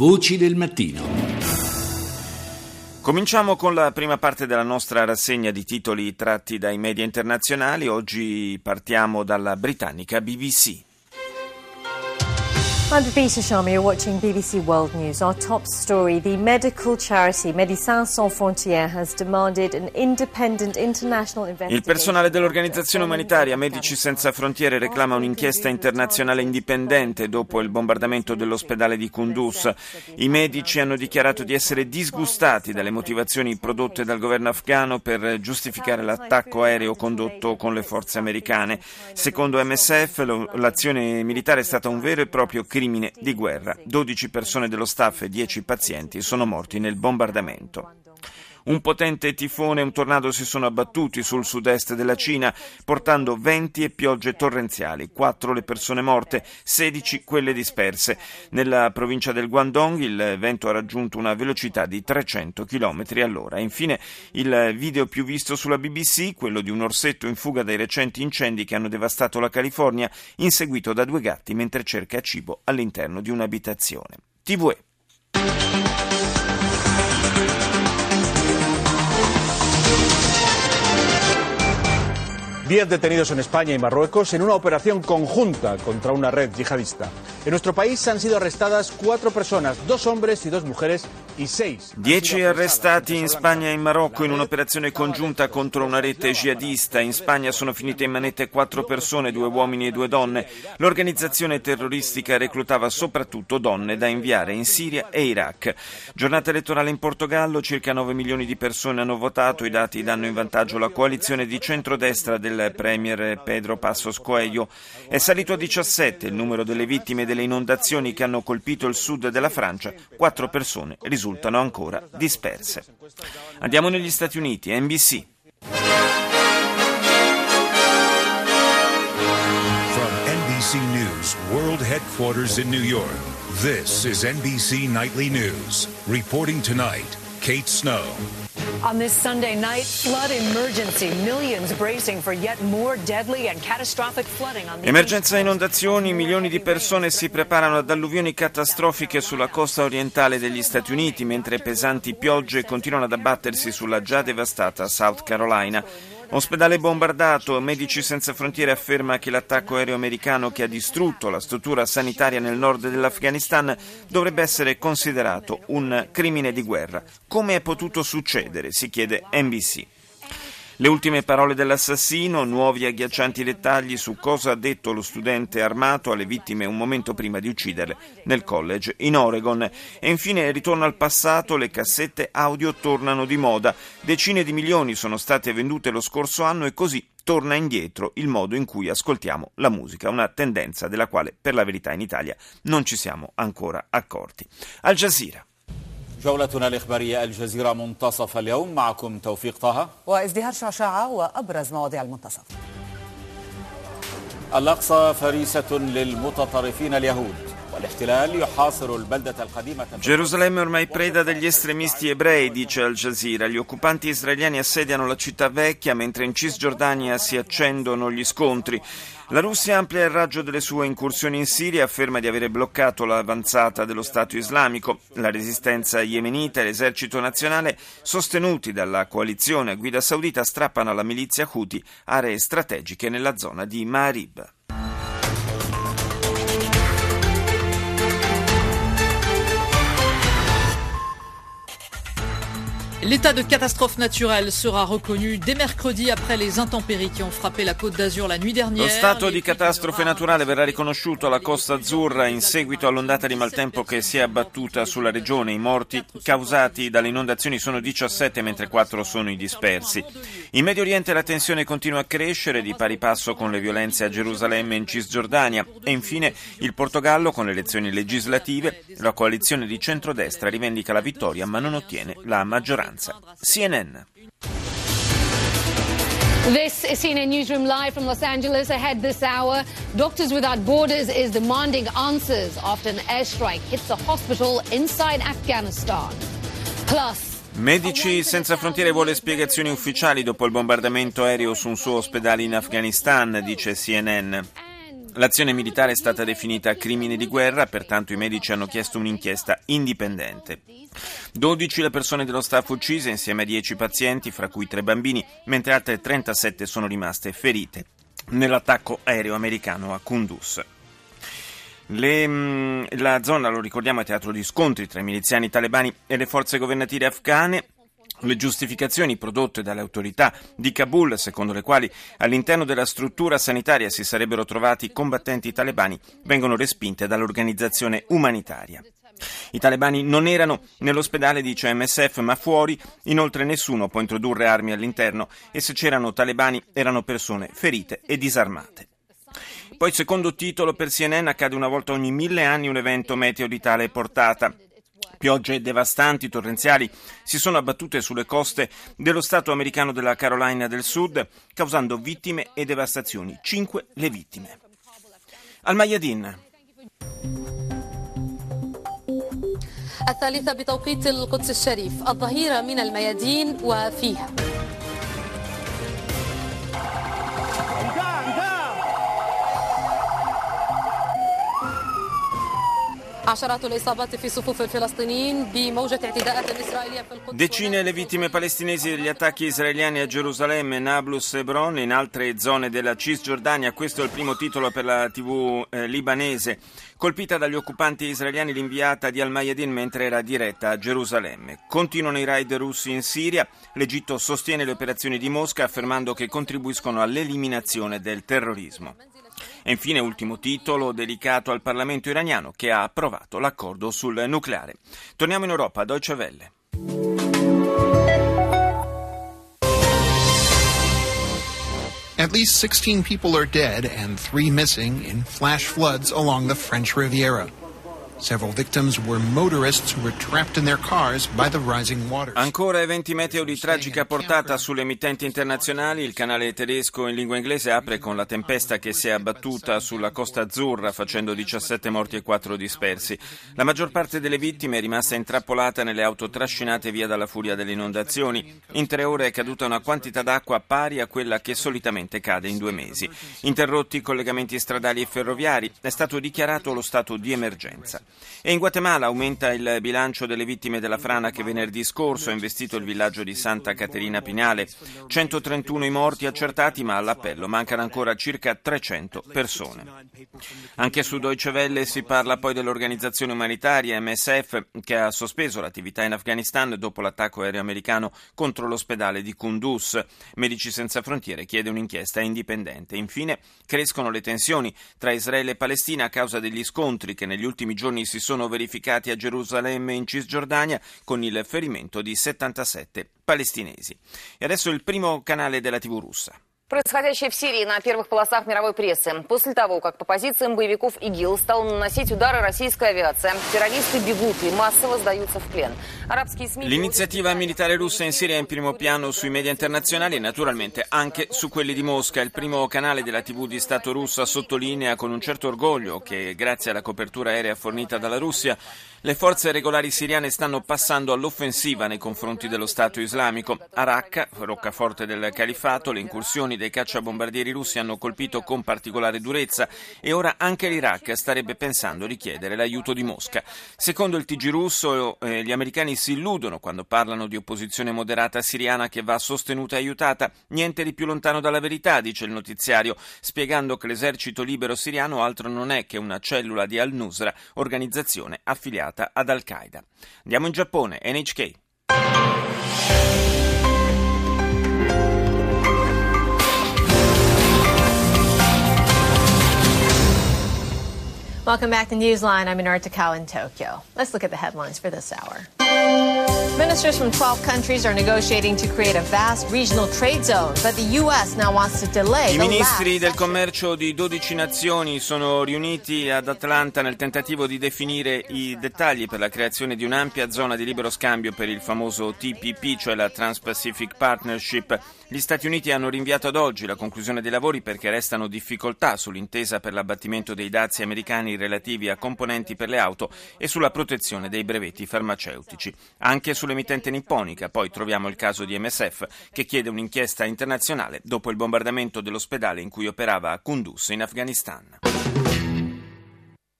Voci del mattino. Cominciamo con la prima parte della nostra rassegna di titoli tratti dai media internazionali. Oggi partiamo dalla britannica BBC. I'm Babita Sharma. You're watching BBC World News. Our top story the medical charity Médecins Sans Frontières has demanded an independent international investigation. Il personale dell'organizzazione umanitaria Medici Senza Frontiere reclama un'inchiesta internazionale indipendente dopo il bombardamento dell'ospedale di Kunduz. I medici hanno dichiarato di essere disgustati dalle motivazioni prodotte dal governo afghano per giustificare l'attacco aereo condotto con le forze americane. Secondo MSF, l'azione militare è stata un vero e proprio crimine crimine di guerra. 12 persone dello staff e 10 pazienti sono morti nel bombardamento. Un potente tifone e un tornado si sono abbattuti sul sud-est della Cina, portando venti e piogge torrenziali. Quattro le persone morte, 16 quelle disperse. Nella provincia del Guangdong il vento ha raggiunto una velocità di 300 km all'ora. Infine il video più visto sulla BBC, quello di un orsetto in fuga dai recenti incendi che hanno devastato la California, inseguito da due gatti mentre cerca cibo all'interno di un'abitazione. TVE. Diez detenidos en España y Marruecos en una operación conjunta contra una red yihadista. En nuestro país han sido arrestadas cuatro personas, dos hombres y dos mujeres. Dieci arrestati in Spagna e in Marocco in un'operazione congiunta contro una rete jihadista. In Spagna sono finite in manette quattro persone, due uomini e due donne. L'organizzazione terroristica reclutava soprattutto donne da inviare in Siria e Iraq. Giornata elettorale in Portogallo, circa 9 milioni di persone hanno votato. I dati danno in vantaggio la coalizione di centrodestra del premier Pedro Passos Coelho. È salito a 17 il numero delle vittime delle inondazioni che hanno colpito il sud della Francia. Quattro persone risultano ancora disperse. Andiamo negli Stati Uniti, NBC. From NBC News World Headquarters in New York, this is NBC Nightly News. Reporting tonight, Kate Snow. On this Sunday night, flood emergency. Millions bracing for yet more deadly and catastrophic flooding on the Emergenza inondazioni, milioni di persone si preparano ad alluvioni catastrofiche sulla costa orientale degli Stati Uniti, mentre pesanti piogge continuano ad abbattersi sulla già devastata South Carolina. Ospedale bombardato, Medici Senza Frontiere afferma che l'attacco aereo americano che ha distrutto la struttura sanitaria nel nord dell'Afghanistan dovrebbe essere considerato un crimine di guerra. Come è potuto succedere? si chiede NBC. Le ultime parole dell'assassino, nuovi agghiaccianti dettagli su cosa ha detto lo studente armato alle vittime un momento prima di ucciderle nel college in Oregon. E infine ritorno al passato, le cassette audio tornano di moda. Decine di milioni sono state vendute lo scorso anno e così torna indietro il modo in cui ascoltiamo la musica, una tendenza della quale per la verità in Italia non ci siamo ancora accorti. Al Jazeera. جولتنا الإخبارية الجزيرة منتصف اليوم. معكم توفيق طه. وازدهار شعشاعة وأبرز مواضيع المنتصف. الأقصى فريسة للمتطرفين اليهود. Gerusalemme è ormai preda degli estremisti ebrei, dice Al Jazeera. Gli occupanti israeliani assediano la città vecchia, mentre in Cisgiordania si accendono gli scontri. La Russia amplia il raggio delle sue incursioni in Siria e afferma di avere bloccato l'avanzata dello Stato islamico. La resistenza yemenita e l'esercito nazionale, sostenuti dalla coalizione a guida saudita, strappano alla milizia Houthi aree strategiche nella zona di Marib. L'état de catastrophe naturelle sera reconnu dès mercredi après les intempéries qui ont frappé la Côte d'Azur la nuit dernière. Lo stato di catastrofe naturale verrà riconosciuto alla Costa Azzurra in seguito all'ondata di maltempo che si è abbattuta sulla regione. I morti causati dalle inondazioni sono 17 mentre 4 sono i dispersi. In Medio Oriente la tensione continua a crescere di pari passo con le violenze a Gerusalemme e in Cisgiordania e infine il Portogallo con le elezioni legislative. La coalizione di centrodestra rivendica la vittoria ma non ottiene la maggioranza. CNN. This is CNN Newsroom live from Los Angeles. Ahead this hour, Doctors Without Borders is demanding answers after an airstrike hits a hospital inside Afghanistan. Plus, Medici Senza Frontiere vuole spiegazioni ufficiali dopo il bombardamento aereo su un suo ospedale in Afghanistan, dice CNN. L'azione militare è stata definita crimine di guerra, pertanto i medici hanno chiesto un'inchiesta indipendente. 12 le persone dello staff uccise insieme a 10 pazienti, fra cui 3 bambini, mentre altre 37 sono rimaste ferite nell'attacco aereo americano a Kunduz. Le, mm, la zona, lo ricordiamo, è teatro di scontri tra i miliziani talebani e le forze governative afghane. Le giustificazioni prodotte dalle autorità di Kabul, secondo le quali all'interno della struttura sanitaria si sarebbero trovati combattenti talebani, vengono respinte dall'organizzazione umanitaria. I talebani non erano nell'ospedale, dice MSF, ma fuori. Inoltre nessuno può introdurre armi all'interno e se c'erano talebani erano persone ferite e disarmate. Poi, secondo titolo, per CNN accade una volta ogni mille anni un evento meteo di tale portata. Piogge devastanti, torrenziali, si sono abbattute sulle coste dello Stato americano della Carolina del Sud, causando vittime e devastazioni. Cinque le vittime. Al Mayadin. الثالثة بتوقيت القدس الشريف الظهيرة من الميادين وفيها Decine le vittime palestinesi degli attacchi israeliani a Gerusalemme, Nablus Hebron e in altre zone della Cisgiordania. Questo è il primo titolo per la TV eh, libanese. Colpita dagli occupanti israeliani l'inviata di Al-Mayadin mentre era diretta a Gerusalemme. Continuano i raid russi in Siria. L'Egitto sostiene le operazioni di Mosca affermando che contribuiscono all'eliminazione del terrorismo. E infine ultimo titolo dedicato al Parlamento iraniano che ha approvato l'accordo sul nucleare. Torniamo in Europa, Deutsche Welle. At least 16 people are dead and three missing in flash floods along the French Riviera. Ancora eventi meteo di tragica portata sulle emittenti internazionali. Il canale tedesco in lingua inglese apre con la tempesta che si è abbattuta sulla Costa Azzurra facendo 17 morti e 4 dispersi. La maggior parte delle vittime è rimasta intrappolata nelle auto trascinate via dalla furia delle inondazioni. In tre ore è caduta una quantità d'acqua pari a quella che solitamente cade in due mesi. Interrotti i collegamenti stradali e ferroviari. È stato dichiarato lo stato di emergenza. E in Guatemala aumenta il bilancio delle vittime della frana che venerdì scorso ha investito il villaggio di Santa Caterina Pinale. 131 i morti accertati, ma all'appello mancano ancora circa 300 persone. Anche su Deutsche Welle si parla poi dell'organizzazione umanitaria MSF che ha sospeso l'attività in Afghanistan dopo l'attacco aereo americano contro l'ospedale di Kunduz. Medici Senza Frontiere chiede un'inchiesta indipendente. Infine crescono le tensioni tra Israele e Palestina a causa degli scontri che negli ultimi giorni si sono verificati a Gerusalemme in Cisgiordania con il ferimento di 77 palestinesi. E adesso il primo canale della TV russa. Происходящее в Сирии на первых полосах мировой прессы. После того, как по позициям боевиков ИГИЛ стала наносить удары российская авиация, террористы бегут и массово сдаются в плен. Арабские СМИ... L'iniziativa militare russa in Siria è in primo piano sui media internazionali e naturalmente anche su quelli di Mosca. Il primo canale della TV di Stato russa sottolinea con un certo orgoglio che grazie alla copertura aerea fornita dalla Russia le forze regolari siriane stanno passando all'offensiva nei confronti dello Stato islamico. A Raqqa, roccaforte del califato, le incursioni dei cacciabombardieri russi hanno colpito con particolare durezza e ora anche l'Iraq starebbe pensando di chiedere l'aiuto di Mosca. Secondo il TG russo, eh, gli americani si illudono quando parlano di opposizione moderata siriana che va sostenuta e aiutata. Niente di più lontano dalla verità, dice il notiziario, spiegando che l'esercito libero siriano altro non è che una cellula di al-Nusra, organizzazione affiliata ad Al-Qaeda. Andiamo in Giappone, NHK. Welcome back to Newsline. I'm Inara Takao in Tokyo. Let's look at the headlines for this hour. Ministers from 12 countries are negotiating to create a vast regional trade zone, but the U.S. now wants to delay I ministri del commercio di 12 nazioni sono riuniti ad Atlanta nel tentativo di definire i dettagli per la creazione di un'ampia zona di libero scambio per il famoso TPP, cioè la Trans-Pacific Partnership. Gli Stati Uniti hanno rinviato ad oggi la conclusione dei lavori perché restano difficoltà sull'intesa per l'abbattimento dei dazi americani relativi a componenti per le auto e sulla protezione dei brevetti farmaceutici. Anche sull'emittente nipponica poi troviamo il caso di MSF che chiede un'inchiesta internazionale dopo il bombardamento dell'ospedale in cui operava a Kunduz in Afghanistan.